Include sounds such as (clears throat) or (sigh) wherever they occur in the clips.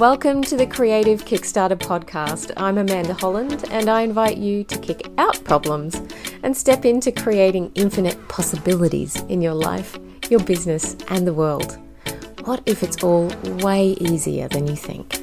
Welcome to the Creative Kickstarter podcast. I'm Amanda Holland, and I invite you to kick out problems and step into creating infinite possibilities in your life, your business, and the world. What if it's all way easier than you think?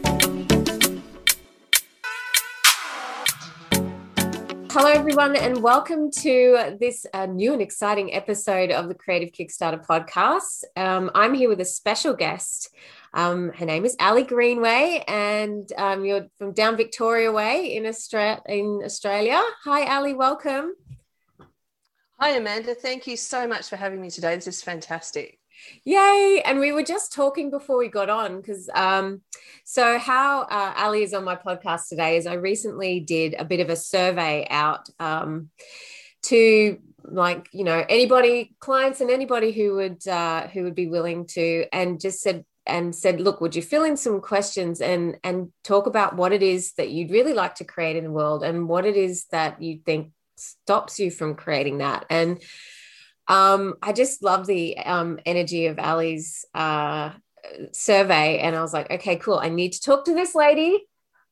Hello, everyone, and welcome to this uh, new and exciting episode of the Creative Kickstarter podcast. Um, I'm here with a special guest. Um, her name is Ali Greenway, and um, you're from down Victoria Way in, Austra- in Australia. Hi, Ali, welcome. Hi, Amanda. Thank you so much for having me today. This is fantastic. Yay! And we were just talking before we got on because, um, so how uh, Ali is on my podcast today is I recently did a bit of a survey out um, to like you know anybody clients and anybody who would uh, who would be willing to and just said and said look would you fill in some questions and and talk about what it is that you'd really like to create in the world and what it is that you think stops you from creating that and um, I just love the um, energy of Ali's uh, survey. And I was like, okay, cool. I need to talk to this lady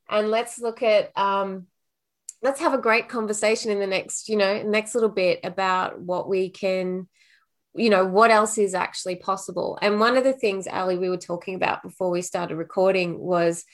and let's look at, um, let's have a great conversation in the next, you know, next little bit about what we can, you know, what else is actually possible. And one of the things, Ali, we were talking about before we started recording was,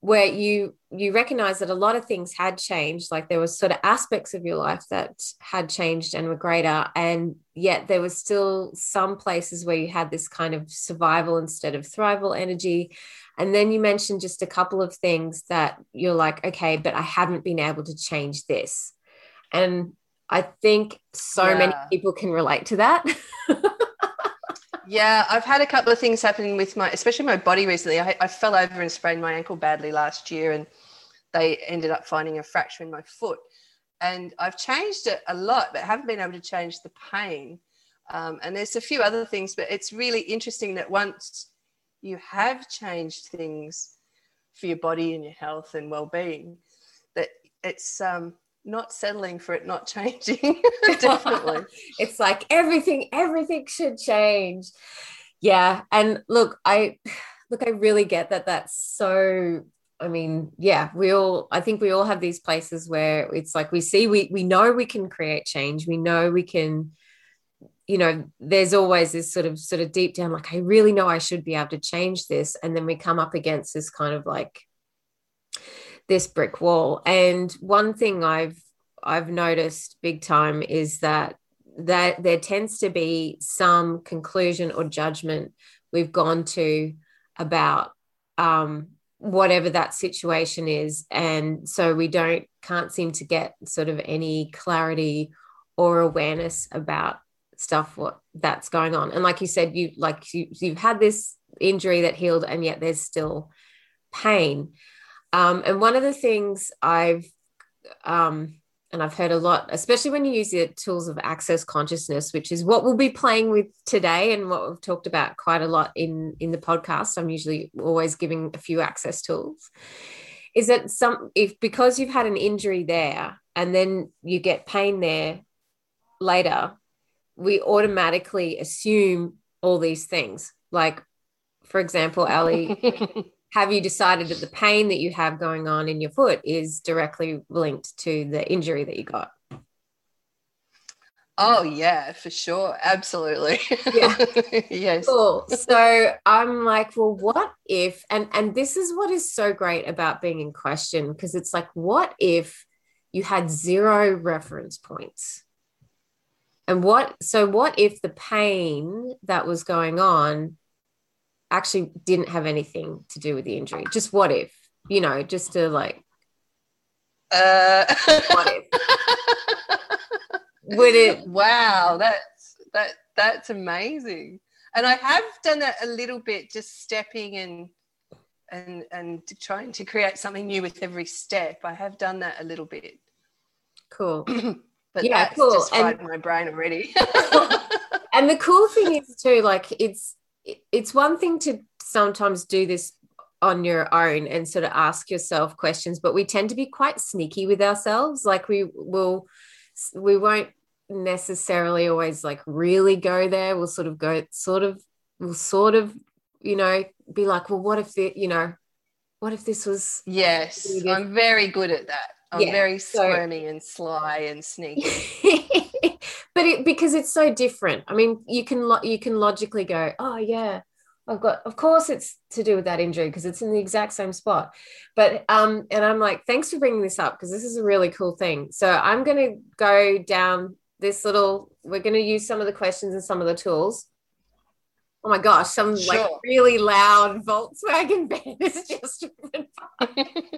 where you you recognize that a lot of things had changed like there was sort of aspects of your life that had changed and were greater and yet there was still some places where you had this kind of survival instead of thrival energy and then you mentioned just a couple of things that you're like okay but i haven't been able to change this and i think so yeah. many people can relate to that (laughs) Yeah, I've had a couple of things happening with my, especially my body recently. I, I fell over and sprained my ankle badly last year, and they ended up finding a fracture in my foot. And I've changed it a lot, but haven't been able to change the pain. Um, and there's a few other things, but it's really interesting that once you have changed things for your body and your health and well-being, that it's um, not settling for it not changing. (laughs) Definitely. (laughs) it's like everything, everything should change. Yeah. And look, I (sighs) look, I really get that that's so I mean, yeah, we all I think we all have these places where it's like we see we we know we can create change. We know we can you know, there's always this sort of sort of deep down like I really know I should be able to change this and then we come up against this kind of like this brick wall. And one thing I've I've noticed big time is that that there tends to be some conclusion or judgment we've gone to about um, whatever that situation is, and so we don't can't seem to get sort of any clarity or awareness about stuff what that's going on. And like you said, you like you, you've had this injury that healed, and yet there's still pain. Um, and one of the things I've, um, and I've heard a lot, especially when you use the tools of access consciousness, which is what we'll be playing with today and what we've talked about quite a lot in, in the podcast. I'm usually always giving a few access tools. Is that some, if because you've had an injury there and then you get pain there later, we automatically assume all these things. Like, for example, Ali, (laughs) have you decided that the pain that you have going on in your foot is directly linked to the injury that you got? Oh yeah, for sure. Absolutely. Yeah. (laughs) yes. Cool. So I'm like, well, what if and and this is what is so great about being in question because it's like, what if you had zero reference points? And what so what if the pain that was going on actually didn't have anything to do with the injury. Just what if, you know, just to like, uh, what if? Would it? (laughs) Wow, that's that that's amazing. And I have done that a little bit, just stepping and and and trying to create something new with every step. I have done that a little bit. Cool. (clears throat) but yeah, that's cool. just fried and, my brain already. (laughs) and the cool thing is too, like it's it's one thing to sometimes do this on your own and sort of ask yourself questions but we tend to be quite sneaky with ourselves. Like we will we won't necessarily always like really go there. We'll sort of go sort of we'll sort of you know be like well what if the you know what if this was yes i'm very good at that. I'm yeah, very squirmy so, and sly and sneaky (laughs) but it because it's so different i mean you can you can logically go oh yeah I've got, of course, it's to do with that injury because it's in the exact same spot. But, um, and I'm like, thanks for bringing this up because this is a really cool thing. So I'm going to go down this little, we're going to use some of the questions and some of the tools. Oh my gosh, some sure. like really loud Volkswagen (laughs) van is just (laughs) it's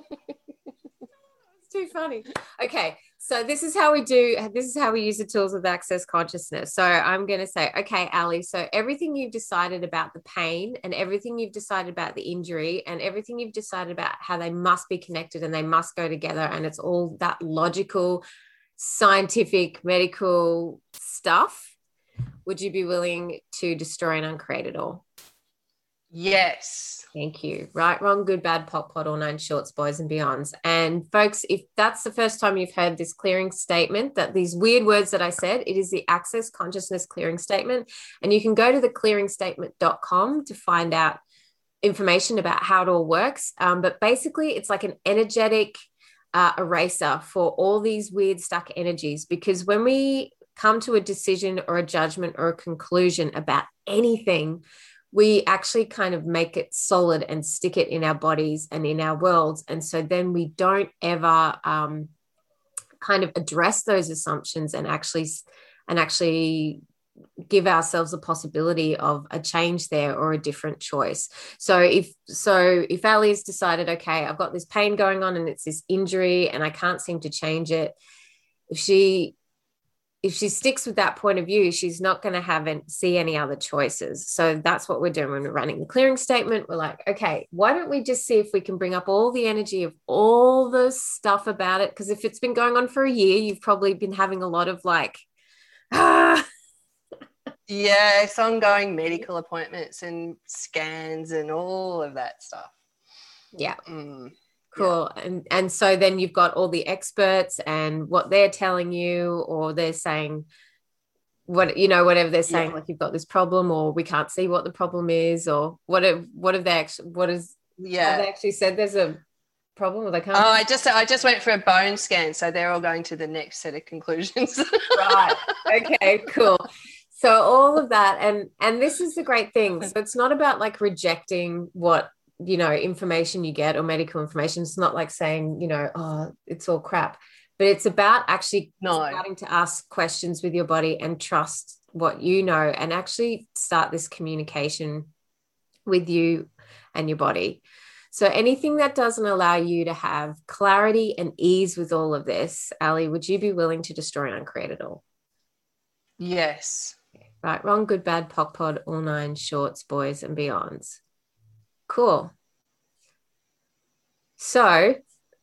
too funny. Okay, so this is how we do. This is how we use the tools of access consciousness. So I'm going to say, okay, Ali. So everything you've decided about the pain, and everything you've decided about the injury, and everything you've decided about how they must be connected and they must go together, and it's all that logical, scientific, medical stuff. Would you be willing to destroy and uncreate it all? Yes. Thank you. Right, wrong, good, bad, POC, POD, all nine shorts, boys and beyonds. And folks, if that's the first time you've heard this clearing statement, that these weird words that I said, it is the Access Consciousness Clearing Statement. And you can go to the clearingstatement.com to find out information about how it all works. Um, but basically, it's like an energetic uh, eraser for all these weird stuck energies. Because when we come to a decision or a judgment or a conclusion about anything, we actually kind of make it solid and stick it in our bodies and in our worlds. And so then we don't ever um, kind of address those assumptions and actually and actually give ourselves a possibility of a change there or a different choice. So if so if Ali has decided, okay, I've got this pain going on and it's this injury and I can't seem to change it, if she if she sticks with that point of view, she's not going to have and see any other choices. So that's what we're doing when we're running the clearing statement. We're like, okay, why don't we just see if we can bring up all the energy of all the stuff about it? Because if it's been going on for a year, you've probably been having a lot of like, ah. (laughs) Yeah, it's ongoing medical appointments and scans and all of that stuff. Yeah. Mm cool. Yeah. and and so then you've got all the experts and what they're telling you or they're saying what you know whatever they're saying yeah. like you've got this problem or we can't see what the problem is or what have what have they actually what is yeah they actually said there's a problem or they can't oh i just i just went for a bone scan so they're all going to the next set of conclusions. Right. (laughs) Okay cool. So all of that and and this is the great thing. So it's not about like rejecting what you know information you get or medical information it's not like saying you know oh it's all crap but it's about actually no. starting to ask questions with your body and trust what you know and actually start this communication with you and your body. So anything that doesn't allow you to have clarity and ease with all of this ali would you be willing to destroy and uncreate it all? Yes. Right wrong good bad poc pod all nine shorts boys and beyonds Cool. So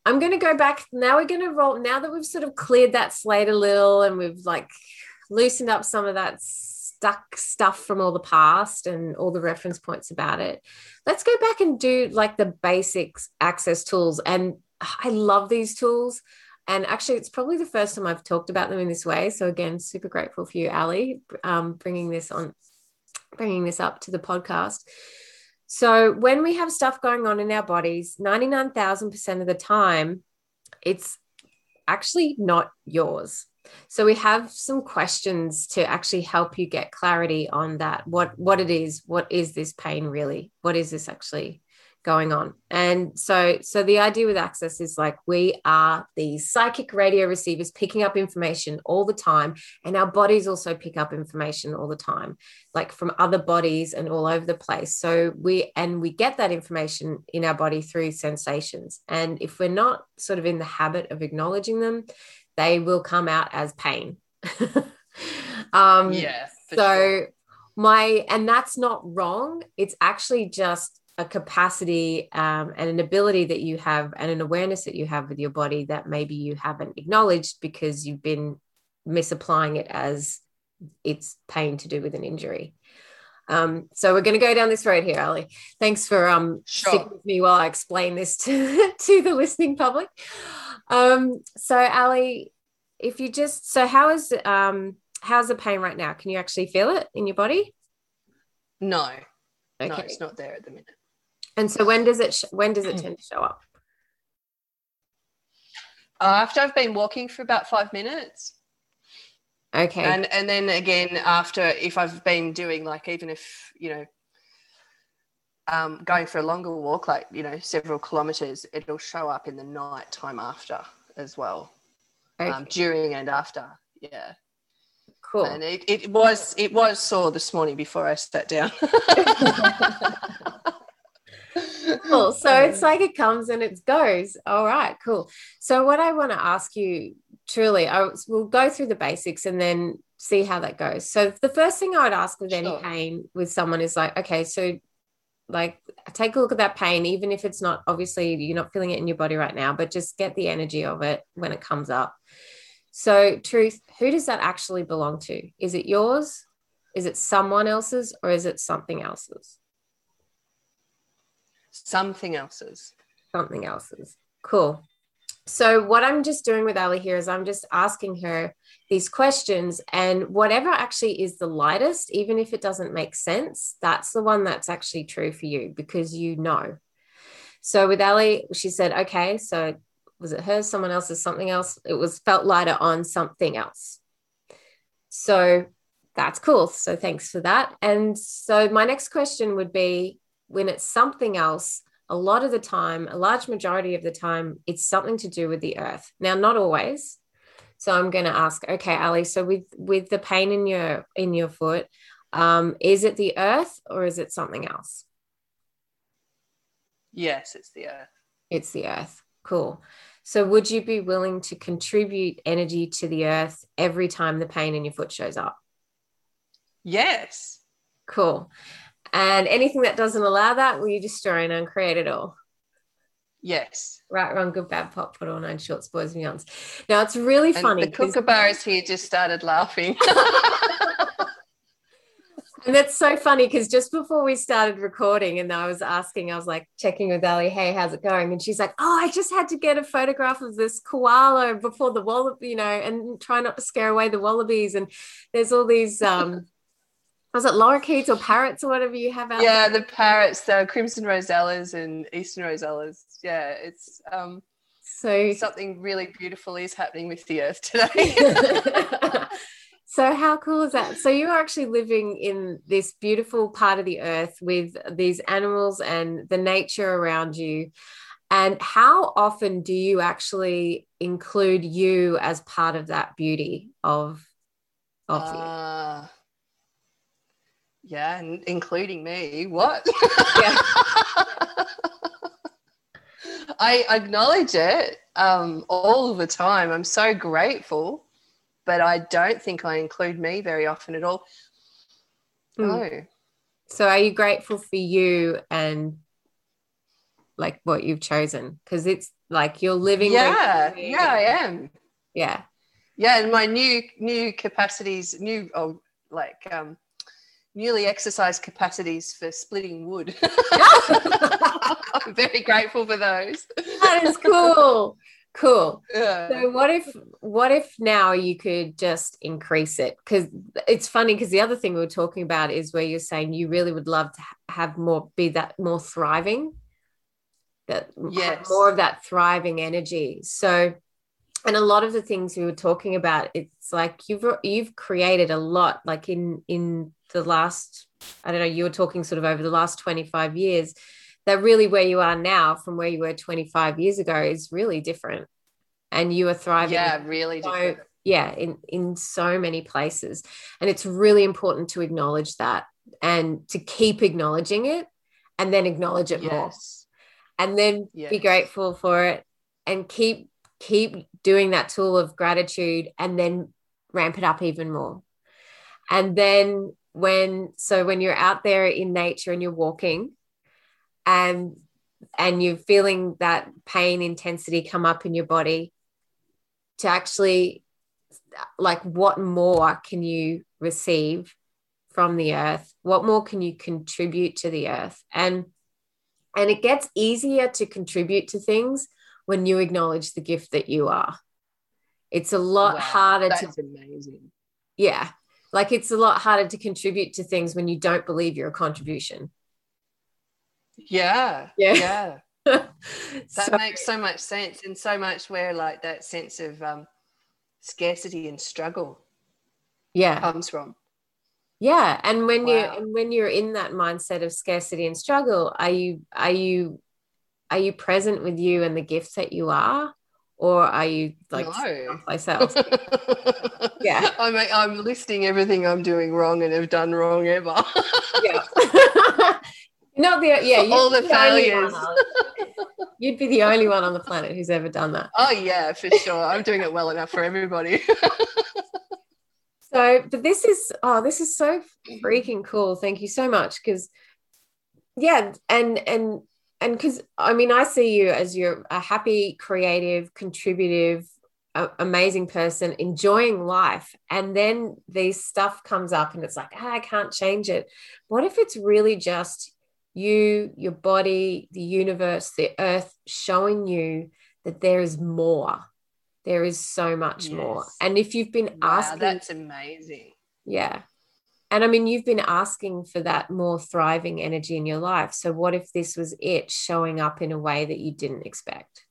I'm going to go back. Now we're going to roll. Now that we've sort of cleared that slate a little and we've like loosened up some of that stuck stuff from all the past and all the reference points about it, let's go back and do like the basics access tools. And I love these tools. And actually, it's probably the first time I've talked about them in this way. So again, super grateful for you, Ali, um, bringing this on, bringing this up to the podcast so when we have stuff going on in our bodies, 99,000% of the time, it's actually not yours. So we have some questions to actually help you get clarity on that. What what it is, what is this pain really? What is this actually? Going on. And so so the idea with access is like we are these psychic radio receivers picking up information all the time and our bodies also pick up information all the time like from other bodies and all over the place. So we and we get that information in our body through sensations. And if we're not sort of in the habit of acknowledging them, they will come out as pain. (laughs) um yeah. So sure. my and that's not wrong. It's actually just a capacity um, and an ability that you have and an awareness that you have with your body that maybe you haven't acknowledged because you've been misapplying it as it's pain to do with an injury. Um, so we're going to go down this road here, Ali. Thanks for um, sure. sticking with me while I explain this to, (laughs) to the listening public. Um, so Ali, if you just so how is um, how's the pain right now? Can you actually feel it in your body? No, okay. no, it's not there at the minute. And so when does it sh- when does it tend to show up? Uh, after I've been walking for about five minutes. Okay. And and then again after if I've been doing like even if you know um, going for a longer walk, like you know several kilometers, it'll show up in the night time after as well, okay. um, during and after. Yeah. cool. And it, it was it was sore this morning before I sat down. (laughs) (laughs) cool. (laughs) So it's like it comes and it goes. All right, cool. So what I want to ask you truly, I will go through the basics and then see how that goes. So the first thing I would ask with any Sure. pain with someone is like, okay, so like take a look at that pain, even if it's not obviously you're not feeling it in your body right now, but just get the energy of it when it comes up. So, truth, who does that actually belong to? Is it yours? Is it someone else's or is it something else's? Something else's. something else's. Cool. So what I'm just doing with Ali here is I'm just asking her these questions and whatever actually is the lightest, even if it doesn't make sense, that's the one that's actually true for you because you know. So with Ali, she said, okay, so was it hers, someone else's, something else? It was felt lighter on something else. So that's cool. So thanks for that. And so my next question would be when it's something else, a lot of the time, a large majority of the time, it's something to do with the earth. Now, not always. So I'm going to ask, okay, Ali. So with with the pain in your in your foot, um, is it the earth or is it something else? Yes, it's the earth. It's the earth. Cool. So would you be willing to contribute energy to the earth every time the pain in your foot shows up? Yes. Cool. And anything that doesn't allow that, will you destroy and uncreate it all? Yes. Right, wrong, good, bad, POC, POD all nine shorts, boys and beyonds. Now it's really And funny. the kookaburras here just started laughing. (laughs) And that's so funny because just before we started recording, and I was asking, I was like checking with Ali, hey, how's it going? And she's like, oh, I just had to get a photograph of this koala before the wallaby, you know, and try not to scare away the wallabies. And there's all these, um, was it lorikeets or parrots or whatever you have out yeah, the parrots, the crimson rosellas and eastern rosellas. Yeah, it's um. So something really beautiful is happening with the earth (laughs) today. (laughs) so how cool is that so you're actually living in this beautiful part of the earth with these animals and the nature around you and how often do you actually include you as part of that beauty of of you? Uh, yeah, and including me. What? Yeah. (laughs) I acknowledge it um, all the time. I'm so grateful, but I don't think I include me very often at all. Hmm. No. so are you grateful for you and like what you've chosen because it's like you're living Yeah, yeah, I am. yeah Yeah, and my new new capacities, new oh, like um, newly exercised capacities for splitting wood. (laughs) (laughs) I'm very grateful for those. that is cool cool Yeah. So what if what if now you could just increase it? Because it's funny because the other thing we were talking about is where you're saying you really would love to have more be that more thriving, that Yes. more of that thriving energy. So and a lot of the things we were talking about, it's like you've you've created a lot, like in in the last, I don't know, you were talking sort of over the last 25 years that really where you are now from where you were 25 years ago is really different. And you are thriving yeah, really so different. yeah in in so many places. And it's really important to acknowledge that and to keep acknowledging it and then acknowledge it more. And then be grateful for it and keep keep doing that tool of gratitude and then ramp it up even more. And then when so when you're out there in nature and you're walking and and you're feeling that pain intensity come up in your body to actually like what more can you receive from the earth? What more can you contribute to the earth? And and it gets easier to contribute to things when you acknowledge the gift that you are it's a lot Wow, harder to That's amazing. yeah like it's a lot harder to contribute to things when you don't believe you're a contribution Yeah. Yeah. Yeah. (laughs) That So- makes so much sense. And so much where like that sense of um, scarcity and struggle yeah. comes from. yeah and when you Wow. and when you're in that mindset of scarcity and struggle are you are you are you present with you and the gifts that you are or are you like No. someplace else (laughs) Yeah. I'm, I'm listing everything I'm doing wrong and have done wrong ever. yeah (laughs) (laughs) not the yeah you'd All the failures. You'd be the only one on the planet who's ever done that oh, yeah, for sure. I'm doing it well enough for everybody. So, but this is oh, this is so freaking cool. Thank you so much because yeah, and and and because I mean, I see you as you're a happy, creative, contributive, a- amazing person, enjoying life, and then these stuff comes up, and it's like, ah, I can't change it. What if it's really just you, your body, the universe, the earth showing you that there is more? There is so much more. And if you've been wow, asking that's amazing. yeah. And I mean, you've been asking for that more thriving energy in your life. So, what if this was it showing up in a way that you didn't expect?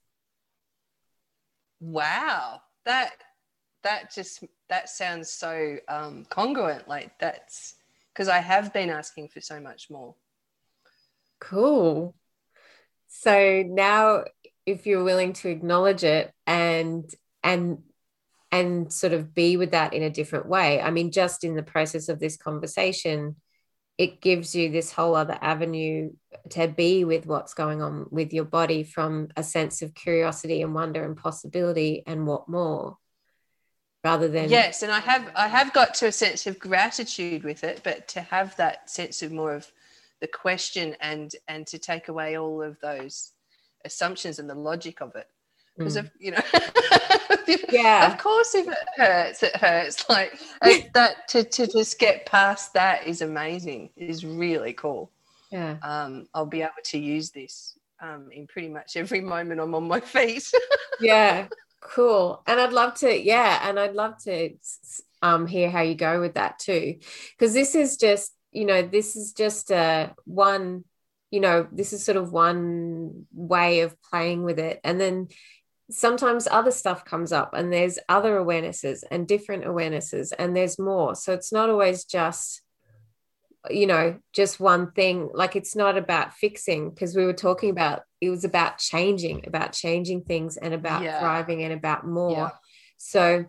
Wow. That that just that sounds so um congruent. Like that's because I have been asking for so much more. Cool. So, now if you're willing to acknowledge it and, and, and sort of be with that in a different way. I mean, just in the process of this conversation, it gives you this whole other avenue to be with what's going on with your body from a sense of curiosity and wonder and possibility and what more rather than yes, and I have I have got to a sense of gratitude with it, but to have that sense of more of the question and and to take away all of those assumptions and the logic of it because Mm. of you know (laughs) Yeah. of course if it hurts it hurts. (laughs) Like uh, (laughs) that to, to just get past that is amazing is really cool. Yeah. Um i'll be able to use this um in pretty much every moment i'm on my feet. Yeah cool. And i'd love to yeah and i'd love to um hear how you go with that too. Because this is just you know this is just uh one you know this is sort of one way of playing with it. And then sometimes other stuff comes up and there's other awarenesses and different awarenesses and there's more so it's not always just you know just one thing like it's not about fixing because we were talking about it was about changing about changing things and about Yeah. thriving and about more Yeah. so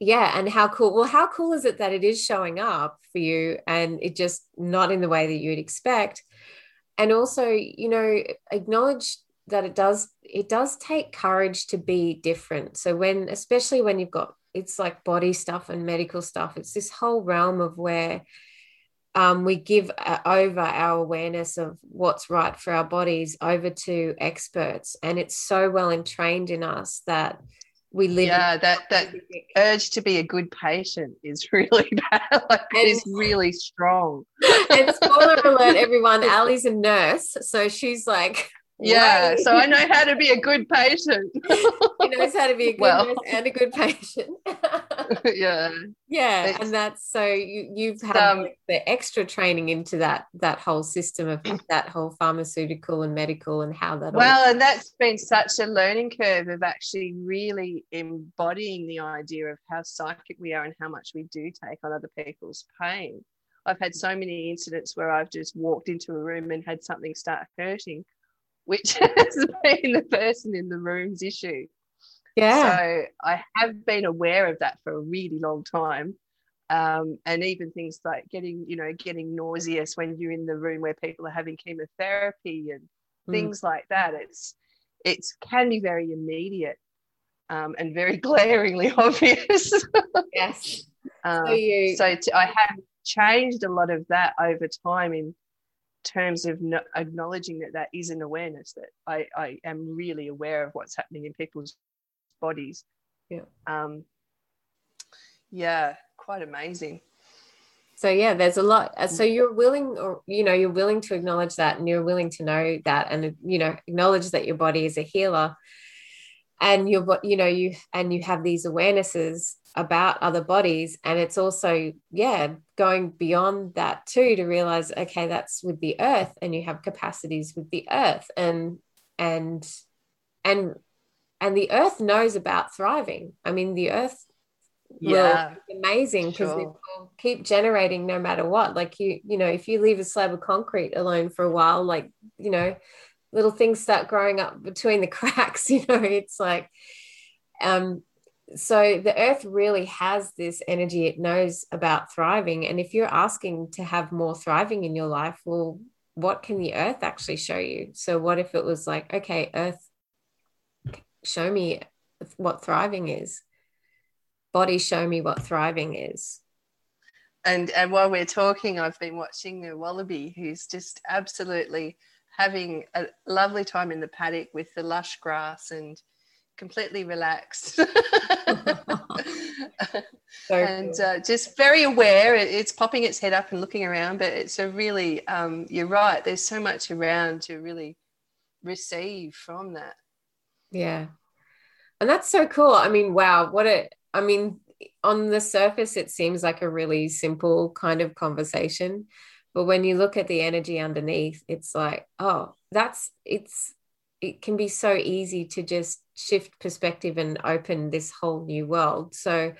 yeah and how cool well how cool is it that it is showing up for you and it just not in the way that you'd expect and also you know acknowledge that it does it does take courage to be different. So when especially when you've got it's like body stuff and medical stuff it's this whole realm of where um, we give uh, over our awareness of what's right for our bodies over to experts. And it's so well entrained in us that we live in yeah that that urge to be a good patient is (laughs) really bad. Like it is really strong. (laughs) and spoiler alert, everyone, (laughs) Ali's a nurse. So she's like, yeah so i know how to be a good patient she knows how to be a good Well. nurse and a good patient. (laughs) yeah yeah. It's- and that's so you you've had Um, the extra training into that that whole system of (clears throat) that whole pharmaceutical and medical and how that all Well, and that's been such a learning curve of actually really embodying the idea of how psychic we are and how much we do take on other people's pain. I've had so many incidents where I've just walked into a room and had something start hurting, which (laughs) has been the person in the room's issue. yeah. So I have been aware of that for a really long time. Um, and even things like getting, you know, getting nauseous when you're in the room where people are having chemotherapy and Mm. things like that. It's it's can be very immediate um, and very (laughs) glaringly obvious. yes. (laughs) um, So you so t- I have changed a lot of that over time in terms of no- acknowledging that that is an awareness that I, I am really aware of what's happening in people's bodies. Yeah. Um, yeah, quite amazing. so yeah there's a lot uh, so you're willing or you know you're willing to acknowledge that and you're willing to know that and you know acknowledge that your body is a healer and you're you know you and you have these awarenesses about other bodies and it's also yeah going beyond that too to realize okay that's with the earth and you have capacities with the earth and and and and the earth knows about thriving i mean the earth yeah amazing because sure. it will keep generating no matter what like you you know if you leave a slab of concrete alone for a while like you know little things start growing up between the (laughs) cracks you know it's like um so the earth really has this energy it knows about thriving and if you're asking to have more thriving in your life well what can the earth actually show you? So what if it was like okay earth show me what thriving is. Body show me what thriving is. And and while we're talking i've been watching the wallaby who's just absolutely having a lovely time in the paddock with the lush grass and completely relaxed. (laughs) (laughs) And cool. uh, just very aware it's popping its head up and looking around but it's a really um, you're right there's so much around to really receive from that. Yeah. And that's so cool. I mean wow what a i mean on the surface it seems like a really simple kind of conversation but when you look at the energy underneath it's like oh that's it's it can be so easy to just shift perspective and open this whole new world. So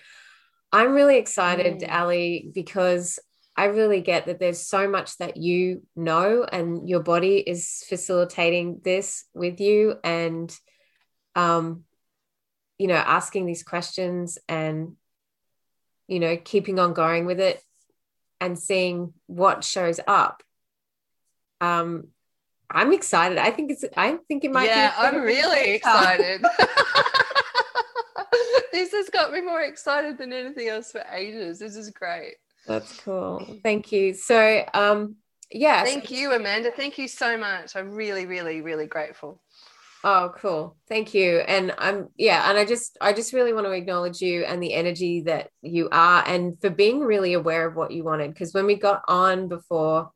I'm really excited, mm. Ali, because I really get that there's so much that you know, and your body is facilitating this with you, and um, you know, asking these questions and you know, keeping on going with it and seeing what shows up. Um, I'm excited. I think it's. I think it might. Yeah, I'm really excited. (laughs) (laughs) this has got me more excited than anything else for ages. This is great. That's cool. Thank you. So, um, yeah. Thank you, Amanda. Thank you so much. I'm really, really, really grateful. Oh, cool. Thank you. And I'm yeah, and I just I just really want to acknowledge you and the energy that you are and for being really aware of what you wanted because when we got on before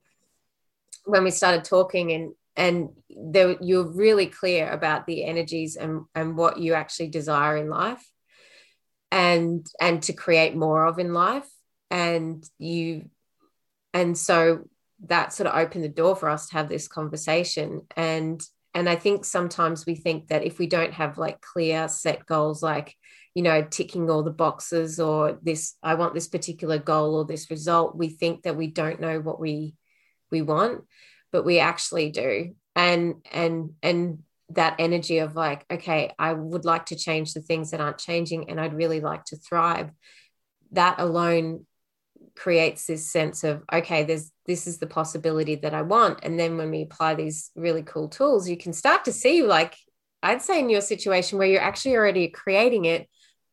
when we started talking and and there, you're really clear about the energies and, and what you actually desire in life and and to create more of in life and you and so that sort of opened the door for us to have this conversation and and i think sometimes we think that if we don't have like clear set goals like you know ticking all the boxes or this i want this particular goal or this result we think that we don't know what we we want but we actually do. And and and that energy of like okay i would like to change the things that aren't changing and i'd really like to thrive that alone creates this sense of okay there's this is the possibility that i want and then when we apply these really cool tools you can start to see like i'd say in your situation where you're actually already creating it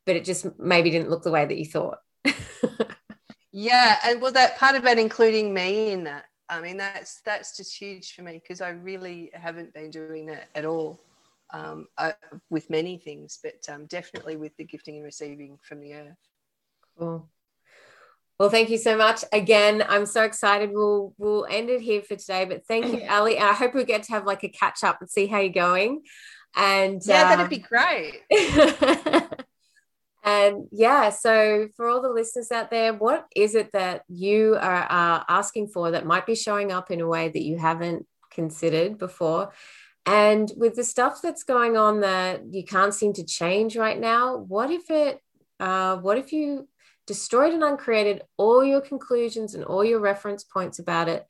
but it just maybe didn't look the way that you thought (laughs) yeah and well that part of it including me in that I mean, that's that's just huge for me because I really haven't been doing that at all um, I, with many things, but um, definitely with the gifting and receiving from the earth. Cool. Well, thank you so much again. I'm so excited. We'll we'll end it here for today. But thank you, (laughs) Ali. And I hope we get to have like a catch up and see how you're going. And yeah, that'd be great. (laughs) And yeah, so for all the listeners out there, what is it that you are, are asking for that might be showing up in a way that you haven't considered before? And with the stuff that's going on that you can't seem to change right now, what if it, uh, what if you destroyed and uncreated all your conclusions and all your reference points about it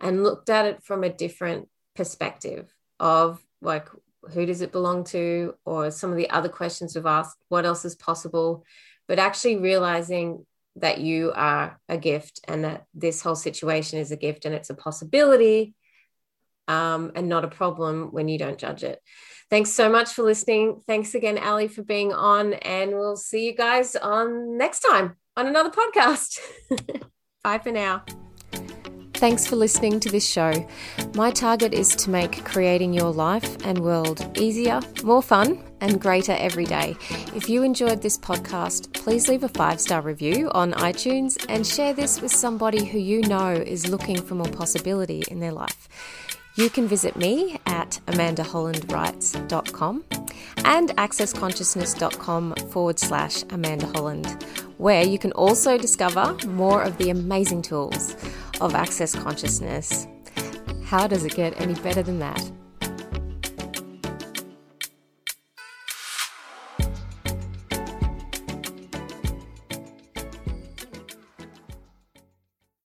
and looked at it from a different perspective of like who does it belong to or some of the other questions we've asked what else is possible but actually realizing that you are a gift and that this whole situation is a gift and it's a possibility um, and not a problem when you don't judge it thanks so much for listening thanks again ali for being on and we'll see you guys on next time on another podcast (laughs) bye for now Thanks for listening to this show. My target is to make creating your life and world easier, more fun, and greater every day. If you enjoyed this podcast, please leave a five star review on iTunes and share this with somebody who you know is looking for more possibility in their life. You can visit me at amandahollandwrites.com and accessconsciousness.com forward slash Amanda Holland, where you can also discover more of the amazing tools of Access Consciousness. How does it get any better than that?